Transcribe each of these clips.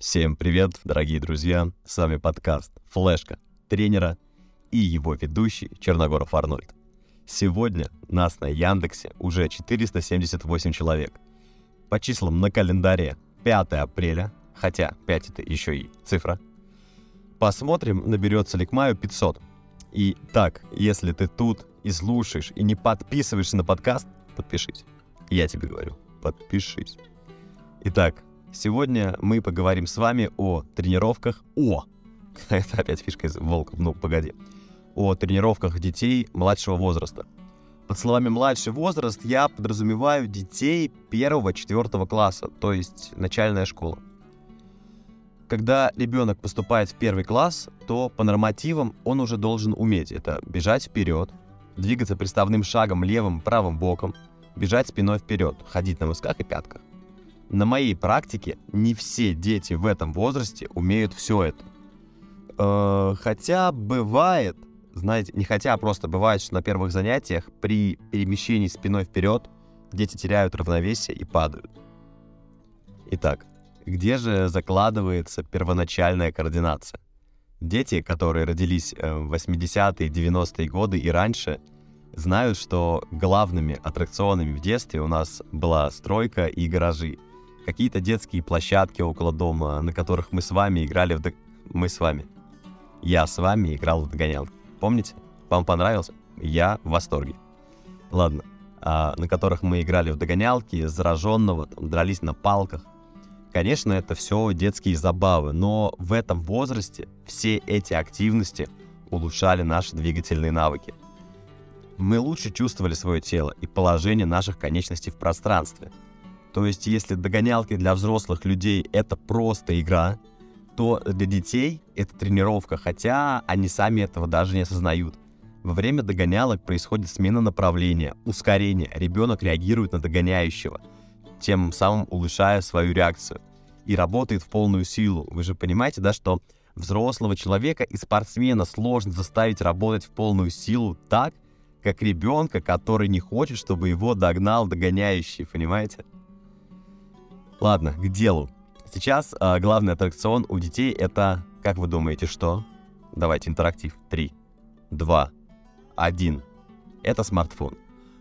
Всем привет, дорогие друзья! С вами подкаст «Флешка» тренера и его ведущий Черногоров Арнольд. Сегодня нас на Яндексе уже 478 человек. По числам на календаре 5 апреля, хотя 5 это еще и цифра. Посмотрим, наберется ли к маю 500. И так, если ты тут и слушаешь, и не подписываешься на подкаст, подпишись. Я тебе говорю, подпишись. Итак, Сегодня мы поговорим с вами о тренировках, о, это опять фишка из волка, ну погоди, о тренировках детей младшего возраста. Под словами «младший возраст» я подразумеваю детей первого-четвертого класса, то есть начальная школа. Когда ребенок поступает в первый класс, то по нормативам он уже должен уметь это бежать вперед, двигаться приставным шагом левым правым боком, бежать спиной вперед, ходить на мысках и пятках. На моей практике не все дети в этом возрасте умеют все это. Э, хотя бывает, знаете, не хотя, а просто бывает, что на первых занятиях при перемещении спиной вперед дети теряют равновесие и падают. Итак, где же закладывается первоначальная координация? Дети, которые родились э, в 80-е, 90-е годы и раньше, знают, что главными аттракционами в детстве у нас была стройка и гаражи – какие-то детские площадки около дома, на которых мы с вами играли в... Дог... Мы с вами. Я с вами играл в догонялки. Помните? Вам понравился? Я в восторге. Ладно. А, на которых мы играли в догонялки, зараженного, там, дрались на палках. Конечно, это все детские забавы, но в этом возрасте все эти активности улучшали наши двигательные навыки. Мы лучше чувствовали свое тело и положение наших конечностей в пространстве – то есть, если догонялки для взрослых людей это просто игра, то для детей это тренировка, хотя они сами этого даже не осознают. Во время догонялок происходит смена направления, ускорение, ребенок реагирует на догоняющего, тем самым улучшая свою реакцию. И работает в полную силу. Вы же понимаете, да, что взрослого человека и спортсмена сложно заставить работать в полную силу так, как ребенка, который не хочет, чтобы его догнал догоняющий, понимаете? Ладно, к делу. Сейчас э, главный аттракцион у детей это, как вы думаете, что? Давайте интерактив. Три, два, один. Это смартфон.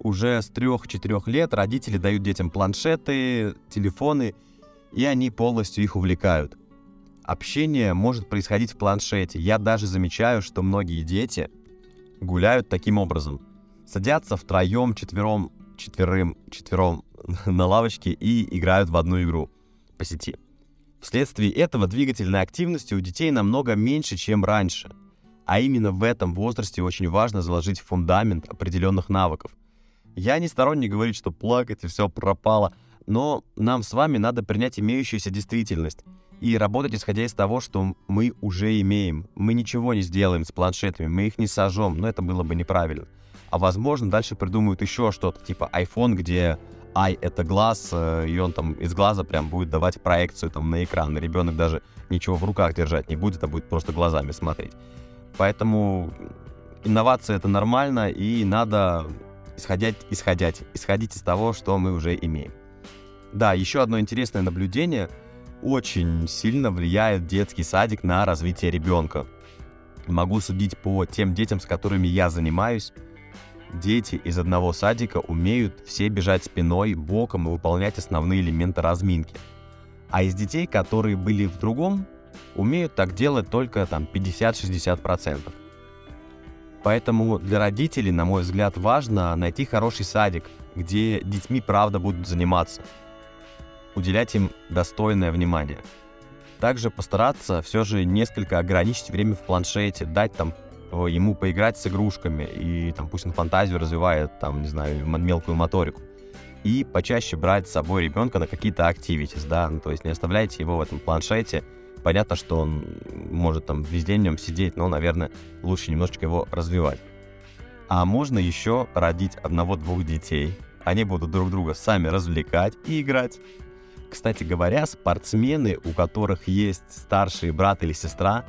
Уже с 3-4 лет родители дают детям планшеты, телефоны, и они полностью их увлекают. Общение может происходить в планшете. Я даже замечаю, что многие дети гуляют таким образом. Садятся втроем, четвером, четверым, четвером на лавочке и играют в одну игру по сети. Вследствие этого двигательной активности у детей намного меньше, чем раньше. А именно в этом возрасте очень важно заложить фундамент определенных навыков. Я не сторонник говорить, что плакать и все пропало, но нам с вами надо принять имеющуюся действительность и работать исходя из того, что мы уже имеем. Мы ничего не сделаем с планшетами, мы их не сожжем, но это было бы неправильно. А возможно, дальше придумают еще что-то, типа iPhone, где ай — это глаз, э, и он там из глаза прям будет давать проекцию там на экран. Ребенок даже ничего в руках держать не будет, а будет просто глазами смотреть. Поэтому инновация — это нормально, и надо исходить, исходить, исходить из того, что мы уже имеем. Да, еще одно интересное наблюдение. Очень сильно влияет детский садик на развитие ребенка. Могу судить по тем детям, с которыми я занимаюсь, Дети из одного садика умеют все бежать спиной, боком и выполнять основные элементы разминки. А из детей, которые были в другом, умеют так делать только там 50-60%. Поэтому для родителей, на мой взгляд, важно найти хороший садик, где детьми правда будут заниматься. Уделять им достойное внимание. Также постараться все же несколько ограничить время в планшете, дать там ему поиграть с игрушками, и там пусть он фантазию развивает, там, не знаю, мелкую моторику. И почаще брать с собой ребенка на какие-то activities, да, ну, то есть не оставляйте его в этом планшете. Понятно, что он может там везде в нем сидеть, но, наверное, лучше немножечко его развивать. А можно еще родить одного-двух детей. Они будут друг друга сами развлекать и играть. Кстати говоря, спортсмены, у которых есть старший брат или сестра,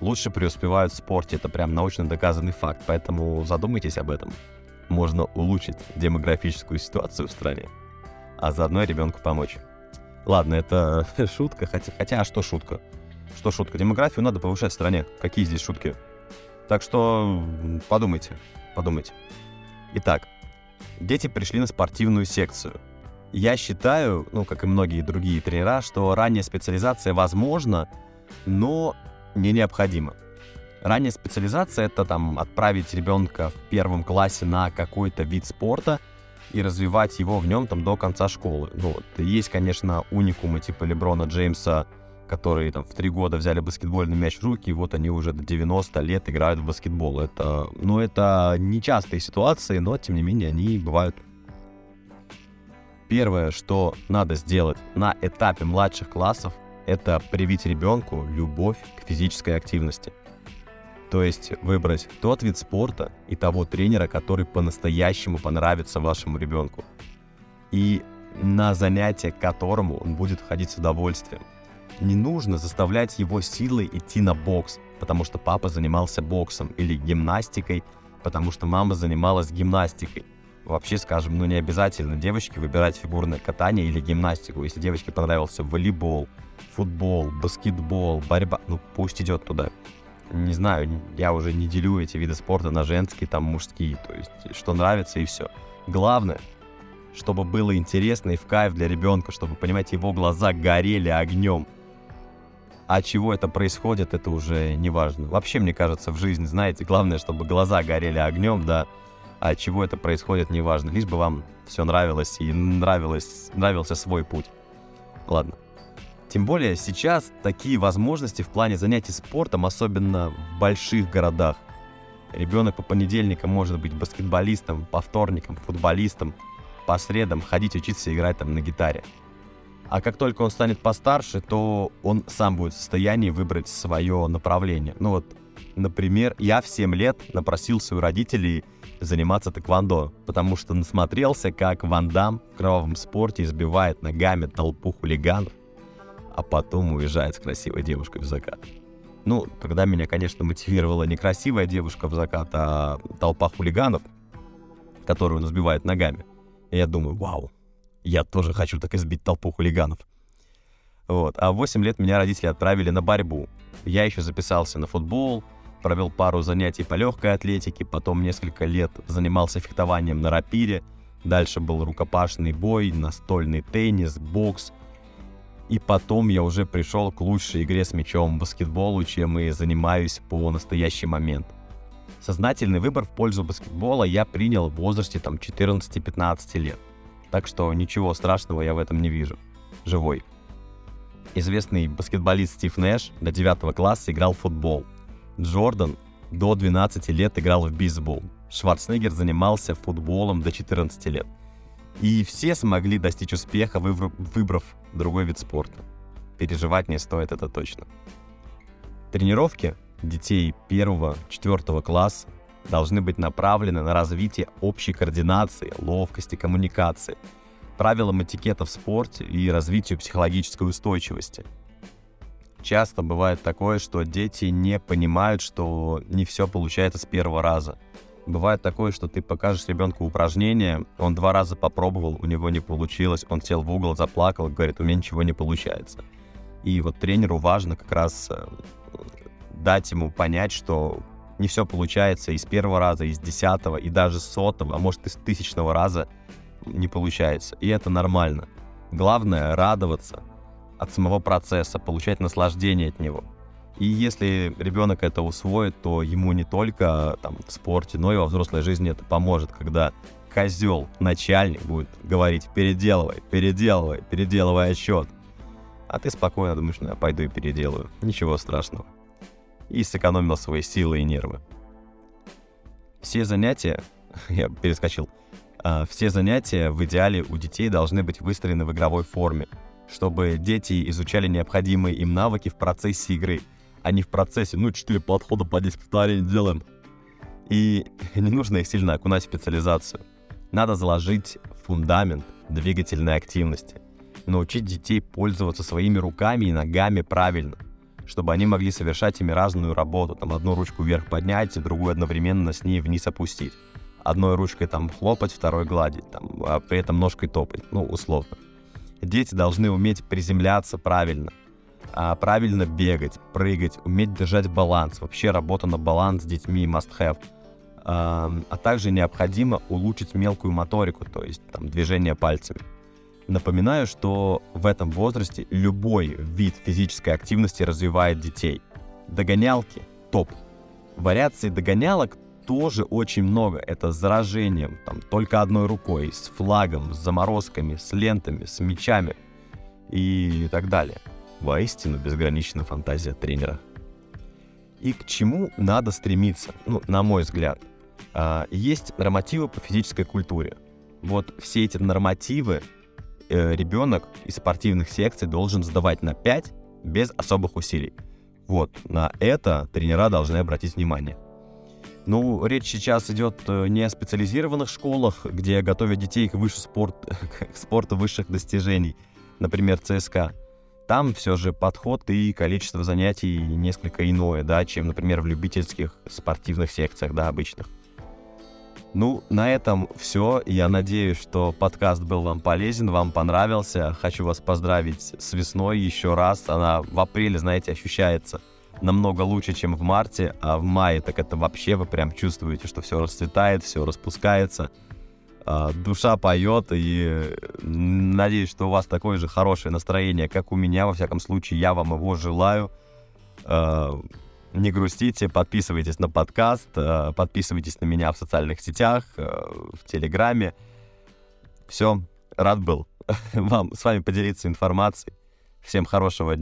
лучше преуспевают в спорте. Это прям научно доказанный факт, поэтому задумайтесь об этом. Можно улучшить демографическую ситуацию в стране, а заодно ребенку помочь. Ладно, это шутка, хотя, хотя а что шутка? Что шутка? Демографию надо повышать в стране. Какие здесь шутки? Так что подумайте, подумайте. Итак, дети пришли на спортивную секцию. Я считаю, ну, как и многие другие тренера, что ранняя специализация возможна, но не необходима. Ранняя специализация — это там отправить ребенка в первом классе на какой-то вид спорта и развивать его в нем там до конца школы. Ну, вот. Есть, конечно, уникумы типа Леброна Джеймса, которые там в три года взяли баскетбольный мяч в руки, и вот они уже до 90 лет играют в баскетбол. Это, ну, это нечастые ситуации, но, тем не менее, они бывают. Первое, что надо сделать на этапе младших классов, это привить ребенку любовь к физической активности – то есть выбрать тот вид спорта и того тренера, который по-настоящему понравится вашему ребенку. И на занятие к которому он будет ходить с удовольствием. Не нужно заставлять его силой идти на бокс, потому что папа занимался боксом, или гимнастикой, потому что мама занималась гимнастикой. Вообще, скажем, ну не обязательно девочке выбирать фигурное катание или гимнастику. Если девочке понравился волейбол, футбол, баскетбол, борьба, ну пусть идет туда не знаю, я уже не делю эти виды спорта на женские, там, мужские, то есть, что нравится и все. Главное, чтобы было интересно и в кайф для ребенка, чтобы, понимаете, его глаза горели огнем. А чего это происходит, это уже не важно. Вообще, мне кажется, в жизни, знаете, главное, чтобы глаза горели огнем, да, а чего это происходит, не важно. Лишь бы вам все нравилось и нравилось, нравился свой путь. Ладно. Тем более сейчас такие возможности в плане занятий спортом, особенно в больших городах. Ребенок по понедельникам может быть баскетболистом, по вторникам футболистом, по средам ходить учиться играть там на гитаре. А как только он станет постарше, то он сам будет в состоянии выбрать свое направление. Ну вот, например, я в 7 лет напросился у родителей заниматься тэквондо, потому что насмотрелся, как Ван Дам в кровавом спорте избивает ногами толпу хулиганов, а потом уезжает с красивой девушкой в закат. Ну, когда меня, конечно, мотивировала не красивая девушка в закат, а толпа хулиганов, которую он сбивает ногами. И я думаю, вау, я тоже хочу так избить толпу хулиганов. Вот. А в 8 лет меня родители отправили на борьбу. Я еще записался на футбол, провел пару занятий по легкой атлетике, потом несколько лет занимался фехтованием на рапире, дальше был рукопашный бой, настольный теннис, бокс — и потом я уже пришел к лучшей игре с мячом баскетболу, чем и занимаюсь по настоящий момент. Сознательный выбор в пользу баскетбола я принял в возрасте там 14-15 лет. Так что ничего страшного я в этом не вижу. Живой. Известный баскетболист Стив Нэш до 9 класса играл в футбол. Джордан до 12 лет играл в бейсбол. Шварценеггер занимался футболом до 14 лет. И все смогли достичь успеха, выбрав другой вид спорта. Переживать не стоит, это точно. Тренировки детей первого-четвертого класса должны быть направлены на развитие общей координации, ловкости, коммуникации, правилам этикета в спорте и развитию психологической устойчивости. Часто бывает такое, что дети не понимают, что не все получается с первого раза – Бывает такое, что ты покажешь ребенку упражнение, он два раза попробовал, у него не получилось, он сел в угол, заплакал, говорит, у меня ничего не получается. И вот тренеру важно как раз э, дать ему понять, что не все получается и с первого раза, и с десятого, и даже сотого, а может и с тысячного раза не получается. И это нормально. Главное радоваться от самого процесса, получать наслаждение от него. И если ребенок это усвоит, то ему не только там, в спорте, но и во взрослой жизни это поможет, когда козел, начальник будет говорить «переделывай, переделывай, переделывай отчет». А ты спокойно думаешь, ну я пойду и переделаю. Ничего страшного. И сэкономил свои силы и нервы. Все занятия, я перескочил, а, все занятия в идеале у детей должны быть выстроены в игровой форме, чтобы дети изучали необходимые им навыки в процессе игры – а не в процессе. Ну, 4 подхода по 10 повторений делаем. И не нужно их сильно окунать в специализацию. Надо заложить фундамент двигательной активности. Научить детей пользоваться своими руками и ногами правильно, чтобы они могли совершать ими разную работу. Там одну ручку вверх поднять, другую одновременно с ней вниз опустить. Одной ручкой там хлопать, второй гладить, там, а при этом ножкой топать, ну, условно. Дети должны уметь приземляться правильно, правильно бегать, прыгать, уметь держать баланс. Вообще работа на баланс с детьми must have. А, а также необходимо улучшить мелкую моторику, то есть там, движение пальцами. Напоминаю, что в этом возрасте любой вид физической активности развивает детей. Догонялки – топ. Вариаций догонялок тоже очень много. Это с заражением, там, только одной рукой, с флагом, с заморозками, с лентами, с мечами и так далее. Воистину безграничная фантазия тренера. И к чему надо стремиться, ну, на мой взгляд. А, есть нормативы по физической культуре. Вот все эти нормативы э, ребенок из спортивных секций должен сдавать на 5 без особых усилий. Вот, на это тренера должны обратить внимание. Ну, речь сейчас идет э, не о специализированных школах, где готовят детей к, выше спорт, к спорту высших достижений, например, ЦСКА. Там все же подход и количество занятий несколько иное, да, чем, например, в любительских спортивных секциях, да, обычных. Ну, на этом все. Я надеюсь, что подкаст был вам полезен, вам понравился. Хочу вас поздравить с весной еще раз. Она в апреле, знаете, ощущается намного лучше, чем в марте, а в мае так это вообще вы прям чувствуете, что все расцветает, все распускается, душа поет, и надеюсь, что у вас такое же хорошее настроение, как у меня, во всяком случае, я вам его желаю. А, не грустите, подписывайтесь на подкаст, э, подписывайтесь на меня в социальных сетях, в Телеграме. Все, рад был вам с вами поделиться информацией. Всем хорошего дня.